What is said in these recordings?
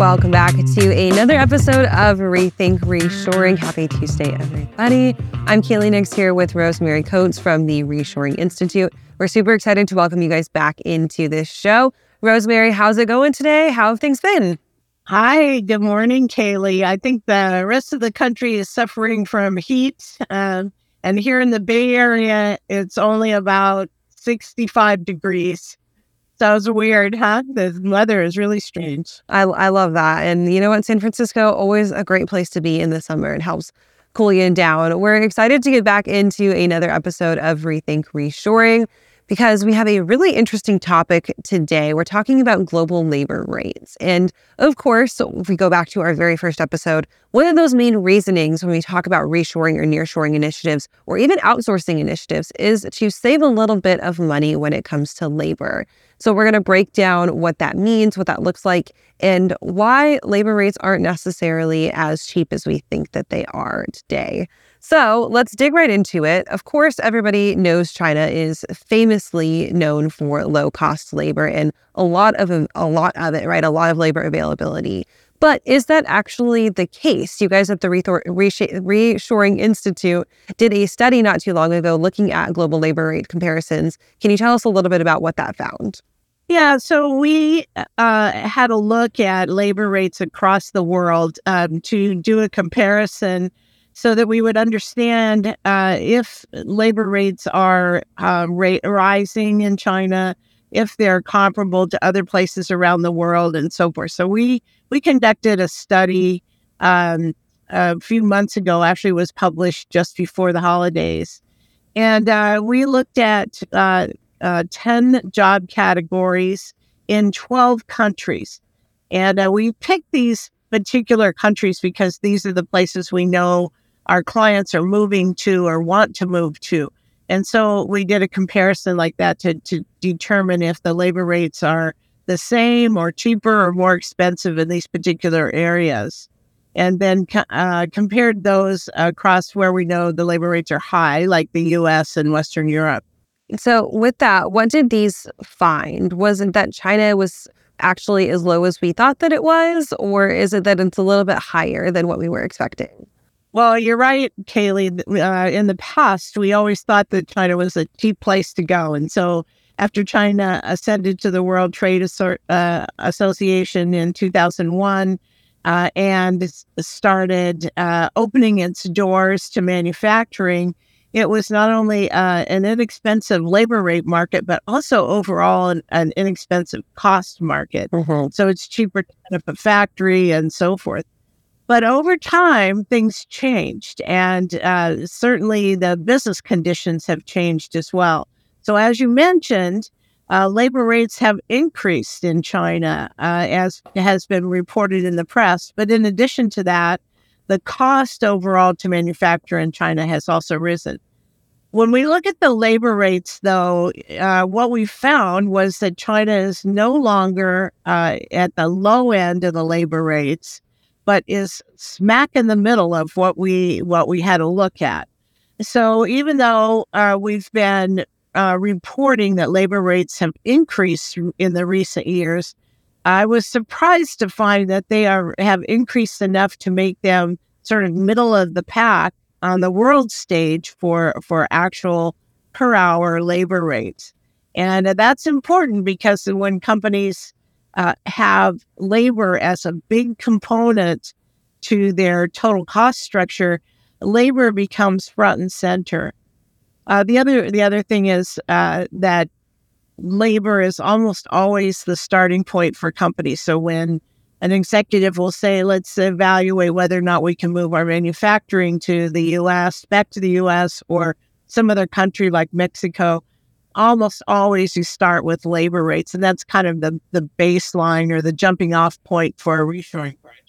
Welcome back to another episode of Rethink Reshoring. Happy Tuesday, everybody. I'm Kaylee Nix here with Rosemary Coates from the Reshoring Institute. We're super excited to welcome you guys back into this show. Rosemary, how's it going today? How have things been? Hi, good morning, Kaylee. I think the rest of the country is suffering from heat. Um, and here in the Bay Area, it's only about 65 degrees. Sounds weird, huh? The weather is really strange. I, I love that. And you know what? San Francisco, always a great place to be in the summer. It helps cool you down. We're excited to get back into another episode of Rethink Reshoring because we have a really interesting topic today. We're talking about global labor rates. And of course, if we go back to our very first episode, one of those main reasonings when we talk about reshoring or nearshoring initiatives or even outsourcing initiatives is to save a little bit of money when it comes to labor. So, we're going to break down what that means, what that looks like, and why labor rates aren't necessarily as cheap as we think that they are today. So let's dig right into it. Of course, everybody knows China is famously known for low cost labor and a lot of a lot of it, right? A lot of labor availability. But is that actually the case? You guys at the Reshoring Institute did a study not too long ago looking at global labor rate comparisons. Can you tell us a little bit about what that found? Yeah, so we uh, had a look at labor rates across the world um, to do a comparison so that we would understand uh, if labor rates are uh, rising in China, if they're comparable to other places around the world, and so forth. So we we conducted a study um, a few months ago. Actually, was published just before the holidays, and uh, we looked at uh, uh, ten job categories in twelve countries, and uh, we picked these particular countries because these are the places we know our clients are moving to or want to move to. And so we did a comparison like that to, to determine if the labor rates are the same or cheaper or more expensive in these particular areas. And then uh, compared those across where we know the labor rates are high, like the US and Western Europe. So, with that, what did these find? Was it that China was actually as low as we thought that it was, or is it that it's a little bit higher than what we were expecting? Well, you're right, Kaylee. Uh, in the past, we always thought that China was a cheap place to go. And so after China ascended to the World Trade uh, Association in 2001 uh, and started uh, opening its doors to manufacturing, it was not only uh, an inexpensive labor rate market, but also overall an, an inexpensive cost market. Mm-hmm. So it's cheaper to set up a factory and so forth. But over time, things changed, and uh, certainly the business conditions have changed as well. So, as you mentioned, uh, labor rates have increased in China, uh, as has been reported in the press. But in addition to that, the cost overall to manufacture in China has also risen. When we look at the labor rates, though, uh, what we found was that China is no longer uh, at the low end of the labor rates but is smack in the middle of what we what we had to look at. So even though uh, we've been uh, reporting that labor rates have increased in the recent years, I was surprised to find that they are have increased enough to make them sort of middle of the pack on the world stage for for actual per hour labor rates. And that's important because when companies uh, have labor as a big component to their total cost structure, labor becomes front and center. Uh, the other the other thing is uh, that labor is almost always the starting point for companies. So when an executive will say, let's evaluate whether or not we can move our manufacturing to the US, back to the US, or some other country like Mexico. Almost always you start with labor rates, and that's kind of the, the baseline or the jumping off point for a reshoring project.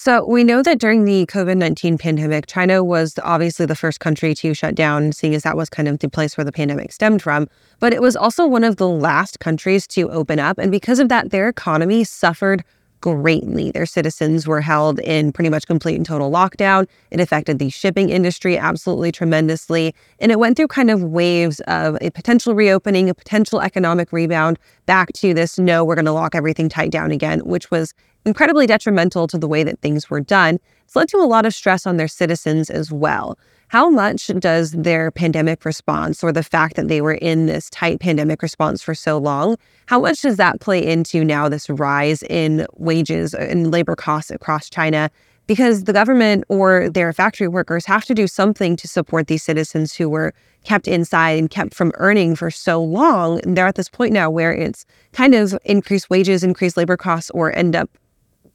So we know that during the COVID 19 pandemic, China was obviously the first country to shut down, seeing as that was kind of the place where the pandemic stemmed from. But it was also one of the last countries to open up. And because of that, their economy suffered greatly. Their citizens were held in pretty much complete and total lockdown. It affected the shipping industry absolutely tremendously. And it went through kind of waves of a potential reopening, a potential economic rebound, back to this no, we're going to lock everything tight down again, which was incredibly detrimental to the way that things were done. It's led to a lot of stress on their citizens as well. How much does their pandemic response or the fact that they were in this tight pandemic response for so long, how much does that play into now this rise in wages uh, and labor costs across China? Because the government or their factory workers have to do something to support these citizens who were kept inside and kept from earning for so long. And they're at this point now where it's kind of increased wages, increased labor costs, or end up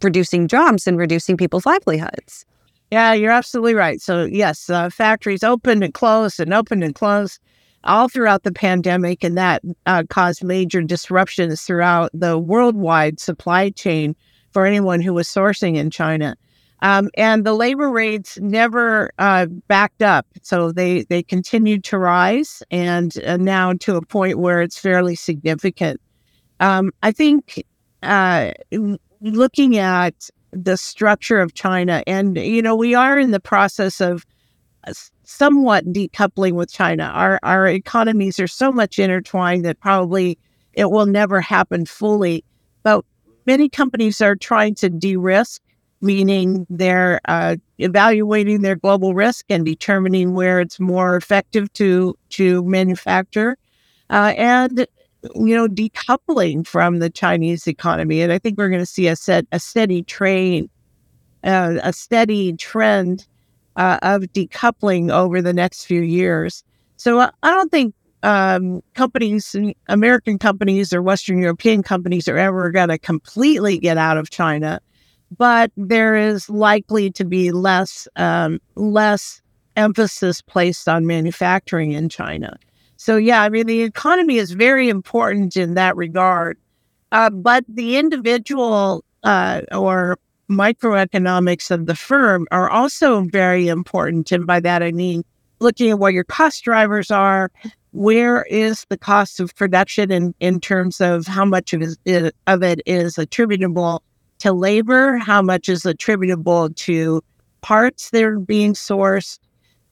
reducing jobs and reducing people's livelihoods. Yeah, you're absolutely right. So, yes, uh, factories opened and closed and opened and closed all throughout the pandemic, and that uh, caused major disruptions throughout the worldwide supply chain for anyone who was sourcing in China. Um, and the labor rates never uh, backed up, so they they continued to rise, and uh, now to a point where it's fairly significant. Um, I think uh, looking at the structure of China. And, you know, we are in the process of somewhat decoupling with China. Our, our economies are so much intertwined that probably it will never happen fully. But many companies are trying to de risk, meaning they're uh, evaluating their global risk and determining where it's more effective to, to manufacture. Uh, and you know, decoupling from the Chinese economy. And I think we're going to see a set a steady train, uh, a steady trend uh, of decoupling over the next few years. So uh, I don't think um, companies, American companies or Western European companies, are ever going to completely get out of China, but there is likely to be less um, less emphasis placed on manufacturing in China. So, yeah, I mean, the economy is very important in that regard. Uh, but the individual uh, or microeconomics of the firm are also very important. And by that, I mean looking at what your cost drivers are, where is the cost of production in, in terms of how much of of it is attributable to labor, how much is attributable to parts that are being sourced,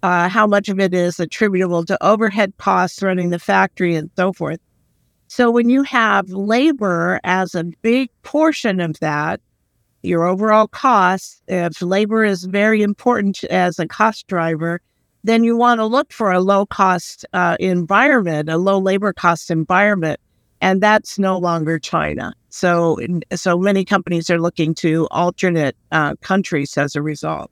uh, how much of it is attributable to overhead costs running the factory and so forth. So when you have labor as a big portion of that, your overall costs, if labor is very important as a cost driver, then you want to look for a low cost uh, environment, a low labor cost environment, and that's no longer China. So, so many companies are looking to alternate uh, countries as a result.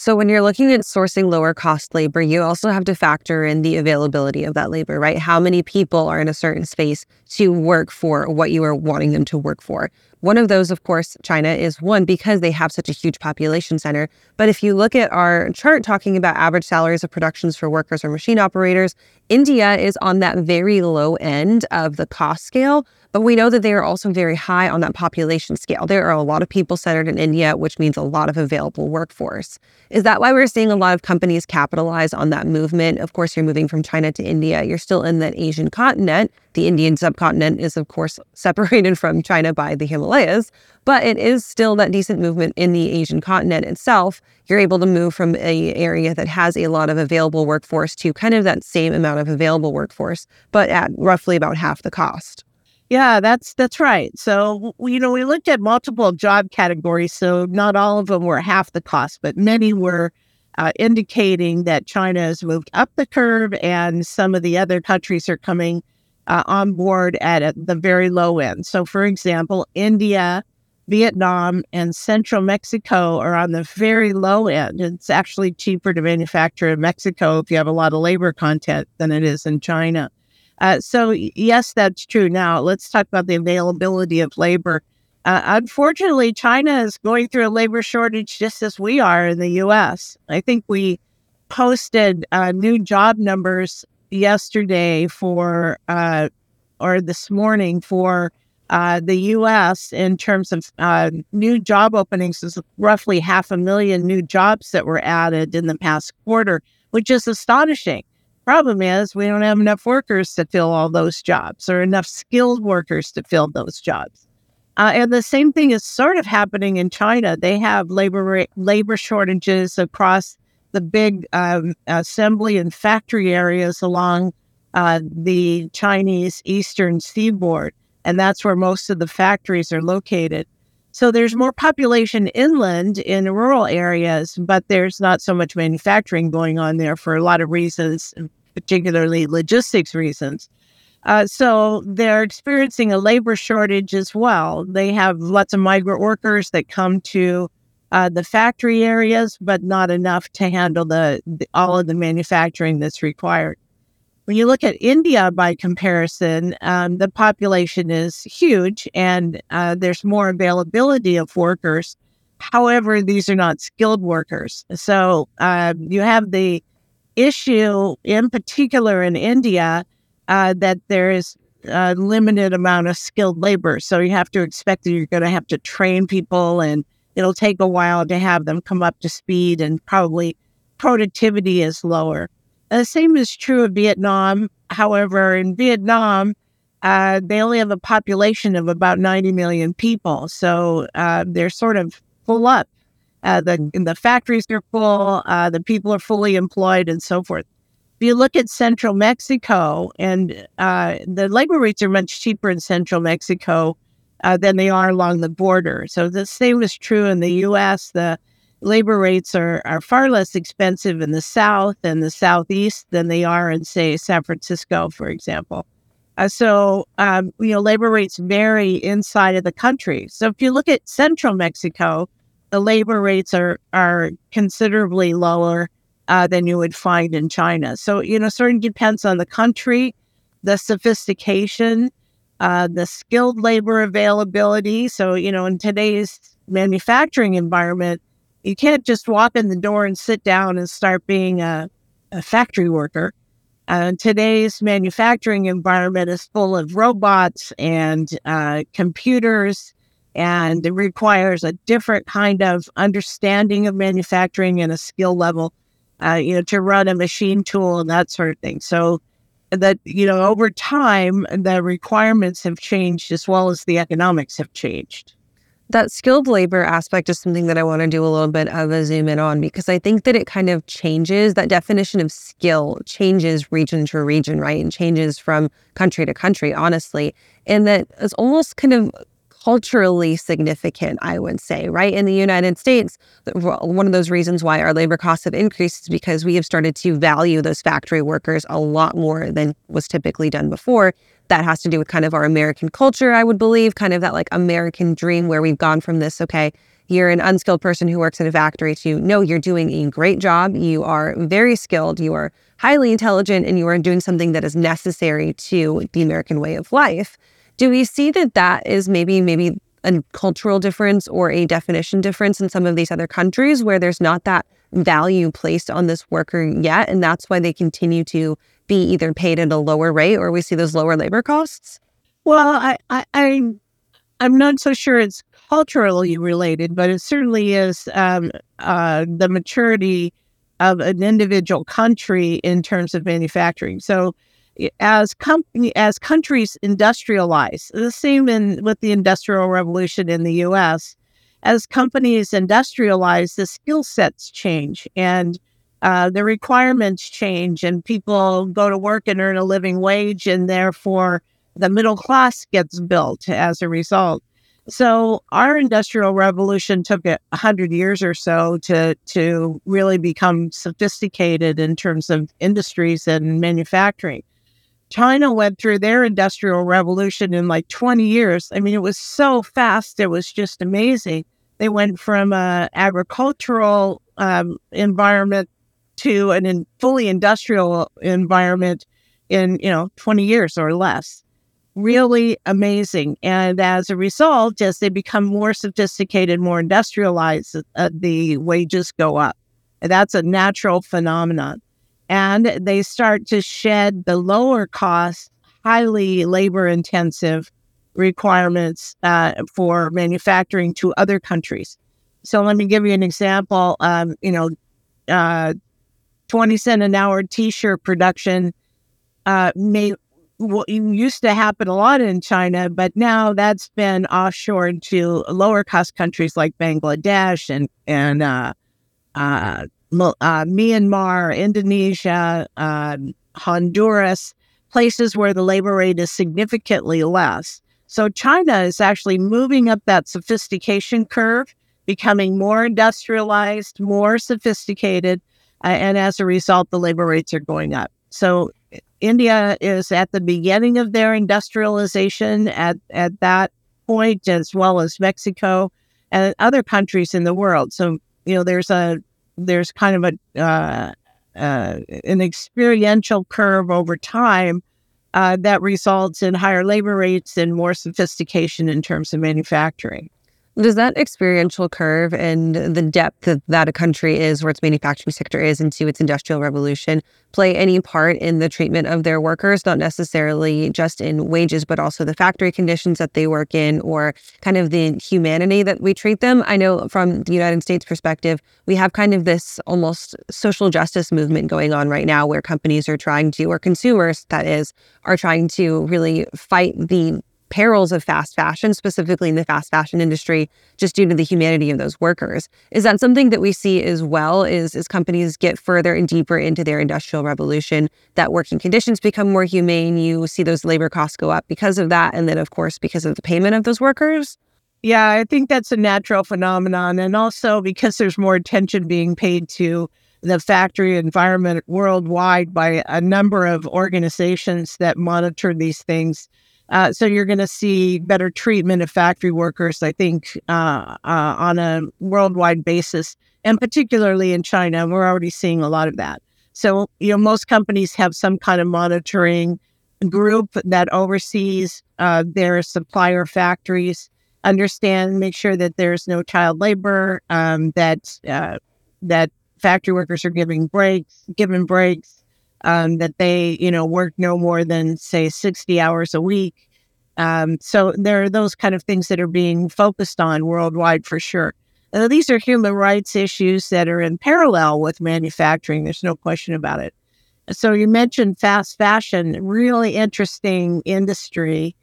So when you're looking at sourcing lower cost labor, you also have to factor in the availability of that labor, right? How many people are in a certain space to work for what you are wanting them to work for? One of those, of course, China is one because they have such a huge population center. But if you look at our chart talking about average salaries of productions for workers or machine operators, India is on that very low end of the cost scale. But we know that they are also very high on that population scale. There are a lot of people centered in India, which means a lot of available workforce. Is that why we're seeing a lot of companies capitalize on that movement? Of course, you're moving from China to India. You're still in that Asian continent. The Indian subcontinent is, of course, separated from China by the Himalayas, but it is still that decent movement in the Asian continent itself. You're able to move from a area that has a lot of available workforce to kind of that same amount of available workforce, but at roughly about half the cost. Yeah, that's that's right. So you know, we looked at multiple job categories. So not all of them were half the cost, but many were uh, indicating that China has moved up the curve, and some of the other countries are coming uh, on board at, the very low end. So, for example, India, Vietnam, and Central Mexico are on the very low end. It's actually cheaper to manufacture in Mexico if you have a lot of labor content than it is in China. Uh, so, yes, that's true. Now, let's talk about the availability of labor. Uh, unfortunately, China is going through a labor shortage just as we are in the US. I think we posted uh, new job numbers yesterday for, uh, or this morning for uh, the US in terms of uh, new job openings is roughly half a million new jobs that were added in the past quarter, which is astonishing. Problem is, we don't have enough workers to fill all those jobs or enough skilled workers to fill those jobs. Uh, and the same thing is sort of happening in China. They have labor labor shortages across the big um, assembly and factory areas along uh, the Chinese eastern seaboard, and that's where most of the factories are located. So there's more population inland in rural areas, but there's not so much manufacturing going on there for a lot of reasons, particularly logistics reasons. Uh, so they're experiencing a labor shortage as well. They have lots of migrant workers that come to uh, the factory areas, but not enough to handle the, the, all of the manufacturing that's required. When you look at India by comparison, um, the population is huge and uh, there's more availability of workers. However, these are not skilled workers. So uh, you have the issue in particular in India uh, that there is a limited amount of skilled labor. So you have to expect that you're going to have to train people and it'll take a while to have them come up to speed and probably productivity is lower. The same is true of Vietnam. However, in Vietnam, uh, they only have a population of about 90 million people. So uh, they're sort of full up. Uh, the, the factories are full, uh, the people are fully employed, and so forth. If you look at central Mexico, and uh, the labor rates are much cheaper in central Mexico uh, than they are along the border. So the same is true in the U.S. The labor rates are, are far less expensive in the South and the Southeast than they are in, say, San Francisco, for example. Uh, so, um, you know, labor rates vary inside of the country. So if you look at central Mexico, the labor rates are, are considerably lower uh, than you would find in China. So, you know, of depends on the country, the sophistication, uh, the skilled labor availability. So, you know, in today's manufacturing environment, you can't just walk in the door and sit down and start being a, a factory worker. Uh, today's manufacturing environment is full of robots and uh, computers, and it requires a different kind of understanding of manufacturing and a skill level, uh, you know, to run a machine tool and that sort of thing. So, that you know over time the requirements have changed as well as the economics have changed that skilled labor aspect is something that I want to do a little bit of a zoom in on because I think that it kind of changes that definition of skill changes region to region, right? And changes from country to country, honestly. And that is almost kind of culturally significant, I would say, right? In the United States, one of those reasons why our labor costs have increased is because we have started to value those factory workers a lot more than was typically done before. That has to do with kind of our American culture, I would believe, kind of that like American dream where we've gone from this, okay, you're an unskilled person who works in a factory to no, you're doing a great job. You are very skilled. You are highly intelligent and you are doing something that is necessary to the American way of life. Do we see that that is maybe maybe a cultural difference or a definition difference in some of these other countries where there's not that value placed on this worker yet, and that's why they continue to be either paid at a lower rate or we see those lower labor costs? Well, I, I, I I'm not so sure it's culturally related, but it certainly is um, uh, the maturity of an individual country in terms of manufacturing. So as company as countries industrialize, the same in with the industrial revolution in the U.S. As companies industrialize, the skill sets change and uh, the requirements change, and people go to work and earn a living wage, and therefore the middle class gets built as a result. So our industrial revolution took a hundred years or so to to really become sophisticated in terms of industries and manufacturing. China went through their industrial revolution in like 20 years. I mean, it was so fast; it was just amazing. They went from a agricultural um, environment to an in fully industrial environment in you know 20 years or less really amazing. And as a result, as they become more sophisticated, more industrialized, uh, the wages go up. And that's a natural phenomenon. And they start to shed the lower cost, highly labor intensive requirements uh, for manufacturing to other countries. So let me give you an example. Um, you know, uh, 20 cent an hour t shirt production uh, may what used to happen a lot in China, but now that's been offshored to lower cost countries like Bangladesh and and uh, uh, uh, Myanmar, Indonesia, um, Honduras, places where the labor rate is significantly less. So China is actually moving up that sophistication curve, becoming more industrialized, more sophisticated, uh, and as a result, the labor rates are going up. So India is at the beginning of their industrialization at, at that point, as well as Mexico and other countries in the world. So, you know, there's a there's kind of a uh, uh, an experiential curve over time uh, that results in higher labor rates and more sophistication in terms of manufacturing. Does that experiential curve and the depth that, a country is, where its manufacturing sector is into its industrial revolution, play any part in the treatment of their workers? Not necessarily just in wages, but also the factory conditions that they work in or kind of the humanity that we treat them. I know from the United States perspective, we have kind of this almost social justice movement going on right now where companies are trying to, or consumers, that is, are trying to really fight the perils of fast fashion, specifically in the fast fashion industry, just due to the humanity of those workers. Is that something that we see as well? Is as companies get further and deeper into their industrial revolution, that working conditions become more humane. You see those labor costs go up because of that, and then of course because of the payment of those workers. Yeah, I think that's a natural phenomenon, and also because there's more attention being paid to the factory environment worldwide by a number of organizations that monitor these things uh, so you're going to see better treatment of factory workers, I think, uh, uh, on a worldwide basis, and particularly in China. We're already seeing a lot of that. So you know, most companies have some kind of monitoring group that oversees uh, their supplier factories. Understand, make sure that there's no child labor, um, that uh, that factory workers are giving breaks, given breaks, um, that they, you know, work no more than say 60 hours a week. Um, so there are those kind of things that are being focused on worldwide for sure. Uh, these are human rights issues that are in parallel with manufacturing. There's no question about it. So you mentioned fast fashion, really interesting industry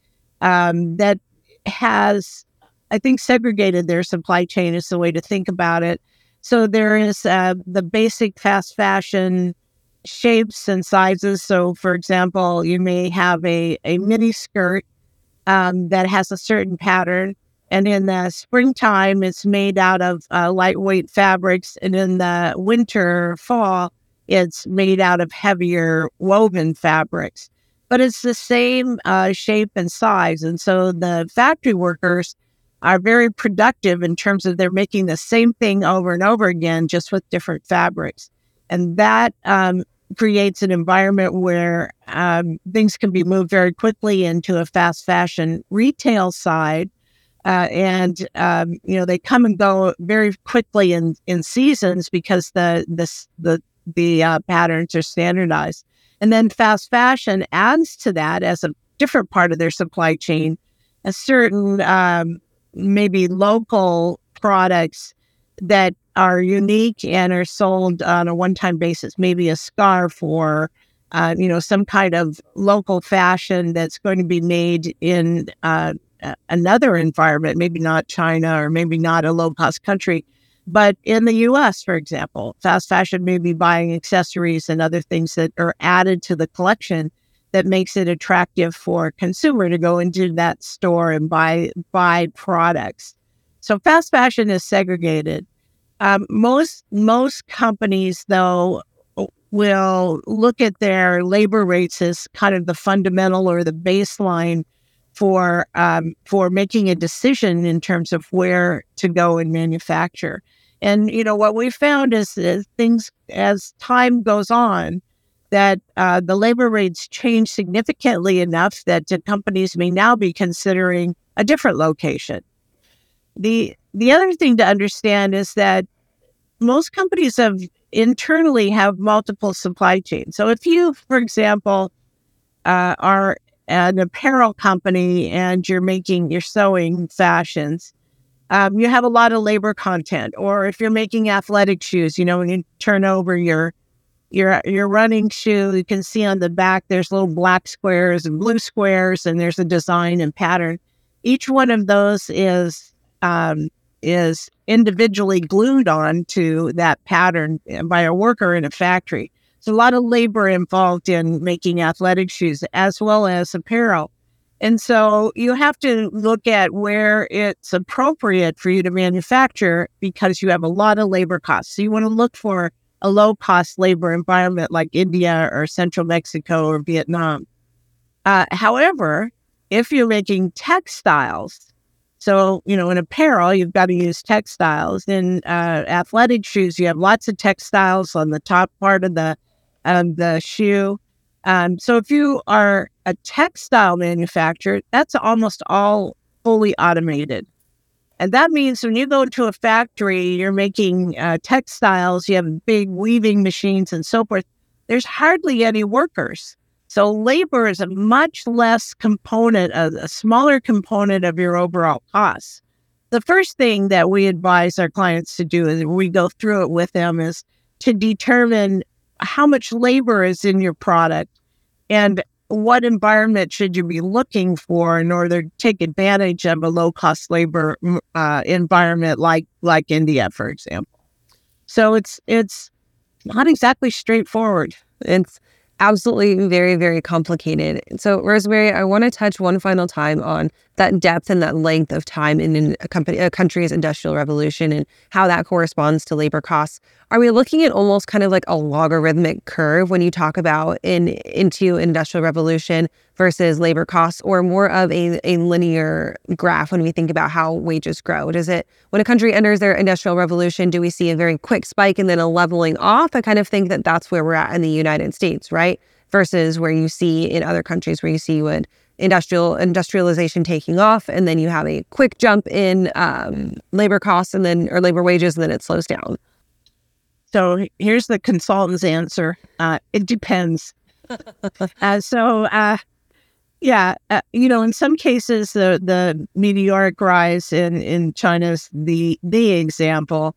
um, that has, I think, segregated their supply chain is the way to think about it. So there is uh, the basic fast fashion shapes and sizes. So, for example, you may have a, a mini skirt um, that has a certain pattern. And in the springtime, it's made out of uh, lightweight fabrics. And in the winter, fall, it's made out of heavier woven fabrics. But it's the same uh, shape and size. And so the factory workers are very productive in terms of they're making the same thing over and over again, just with different fabrics. And that um, creates an environment where um, things can be moved very quickly into a fast fashion retail side. Uh, and um, you know they come and go very quickly in, in seasons because the the the, the uh, patterns are standardized. And then fast fashion adds to that as a different part of their supply chain, a certain um, maybe local products that are unique and are sold on a one-time basis, maybe a scarf or uh, you know some kind of local fashion that's going to be made in uh, another environment, maybe not China or maybe not a low-cost country, but in the U.S., for example, fast fashion may be buying accessories and other things that are added to the collection that makes it attractive for a consumer to go into that store and buy buy products. So fast fashion is segregated. Um, most most companies, though, will look at their labor rates as kind of the fundamental or the baseline for um, for making a decision in terms of where to go and manufacture. And you know what we found is, is things as time goes on, that uh, the labor rates change significantly enough that companies may now be considering a different location. The the other thing to understand is that most companies have internally have multiple supply chains. So if you, for example, uh, are an apparel company and you're making you're sewing fashions, um, you have a lot of labor content. Or if you're making athletic shoes, you know, when you turn over your your your running shoe, you can see on the back there's little black squares and blue squares, and there's a design and pattern. Each one of those is um, is individually glued on to that pattern by a worker in a factory. So a lot of labor involved in making athletic shoes as well as apparel. And so you have to look at where it's appropriate for you to manufacture because you have a lot of labor costs. So you want to look for a low cost labor environment like India or Central Mexico or Vietnam. Uh, however, if you're making textiles, so, you know, in apparel, you've got to use textiles. In uh, athletic shoes, you have lots of textiles on the top part of the um, the shoe. Um, so, if you are a textile manufacturer, that's almost all fully automated. And that means when you go into a factory, you're making uh, textiles, you have big weaving machines and so forth. There's hardly any workers. So labor is a much less component, a, smaller component of your overall costs. The first thing that we advise our clients to do is we go through it with them is to determine how much labor is in your product and what environment should you be looking for in order to take advantage of a low cost labor uh, environment like like India, for example. So it's it's not exactly straightforward. It's absolutely very, very complicated. So, Rosemary, I want to touch one final time on that depth and that length of time in a, company, a country's industrial revolution and how that corresponds to labor costs. Are we looking at almost kind of like a logarithmic curve when you talk about in into industrial revolution versus labor costs, or more of a, a linear graph when we think about how wages grow? Does it when a country enters their industrial revolution, do we see a very quick spike and then a leveling off? I kind of think that that's where we're at in the United States, right? Versus where you see in other countries where you see when industrial industrialization taking off, and then you have a quick jump in um, labor costs and then or labor wages, and then it slows down. So here's the consultant's answer. Uh, it depends. uh, so uh, yeah, uh, you know, in some cases, the the meteoric rise in in China's the the example.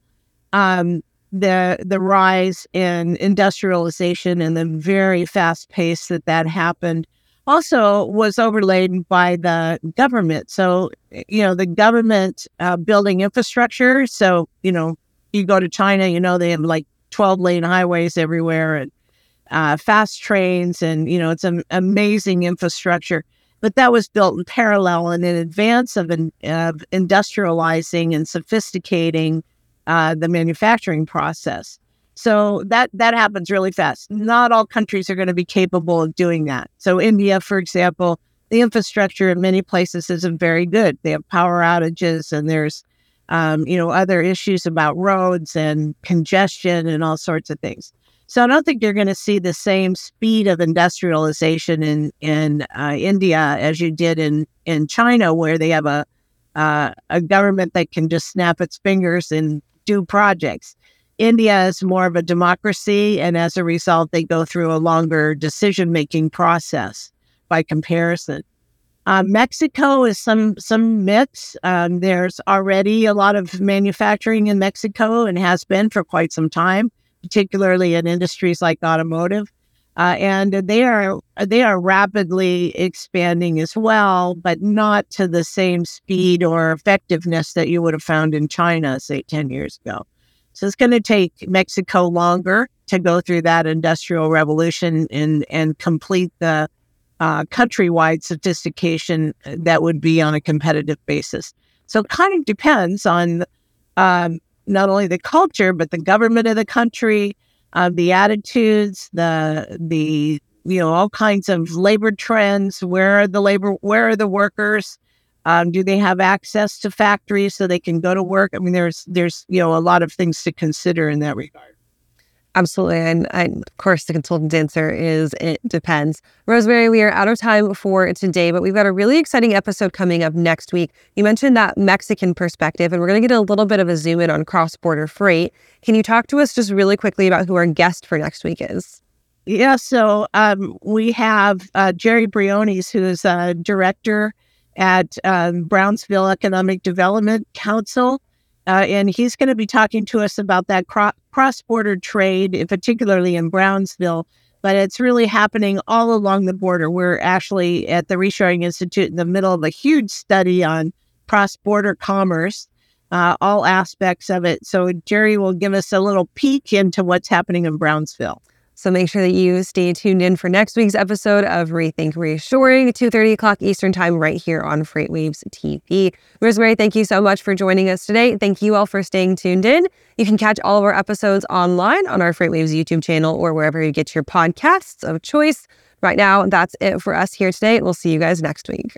Um, the the rise in industrialization and the very fast pace that that happened also was overlaid by the government. So, you know, the government uh, building infrastructure. So, you know, you go to China, you know, they have like 12 lane highways everywhere and uh, fast trains, and, you know, it's an amazing infrastructure. But that was built in parallel and in advance of, in, industrializing and sophisticating uh, the manufacturing process. So that that happens really fast. Not all countries are going to be capable of doing that. So India, for example, the infrastructure in many places isn't very good. They have power outages, and there's um, you know other issues about roads and congestion and all sorts of things. So I don't think you're going to see the same speed of industrialization in in uh, India as you did in in China, where they have a uh, a government that can just snap its fingers and do projects. India is more of a democracy, and as a result, they go through a longer decision making process by comparison. Uh, Mexico is some some mix. Um, there's already a lot of manufacturing in Mexico and has been for quite some time, particularly in industries like automotive. Uh, and they are they are rapidly expanding as well, but not to the same speed or effectiveness that you would have found in China, say ten years ago. So it's going to take Mexico longer to go through that industrial revolution and and complete the uh, countrywide sophistication that would be on a competitive basis. So it kind of depends on um, not only the culture, but the government of the country, uh, the attitudes, the the you know all kinds of labor trends. Where are the labor? Where are the workers? Um, do they have access to factories so they can go to work? I mean, there's there's you know a lot of things to consider in that regard. Absolutely. And, of course, the consultant answer is it depends. Rosemary, we are out of time for today, but we've got a really exciting episode coming up next week. You mentioned that Mexican perspective, and we're going to get a little bit of a zoom in on cross border freight. Can you talk to us just really quickly about who our guest for next week is? Yeah, so um, we have uh, Jerry Briones, who is a director at um, Brownsville Economic Development Council. Uh, and he's going to be talking to us about that cro- cross border trade, particularly in Brownsville. But it's really happening all along the border. We're actually at the Reshoring Institute in the middle of a huge study on cross border commerce, uh, all aspects of it. So Jerry will give us a little peek into what's happening in Brownsville. So make sure that you stay tuned in for next week's episode of Rethink Reshoring, 2.30 o'clock Eastern Time right here on FreightWaves TV. Rosemary, thank you so much for joining us today. Thank you all for staying tuned in. You can catch all of our episodes online on our FreightWaves YouTube channel or wherever you get your podcasts of choice. Right now, that's it for us here today. We'll see you guys next week.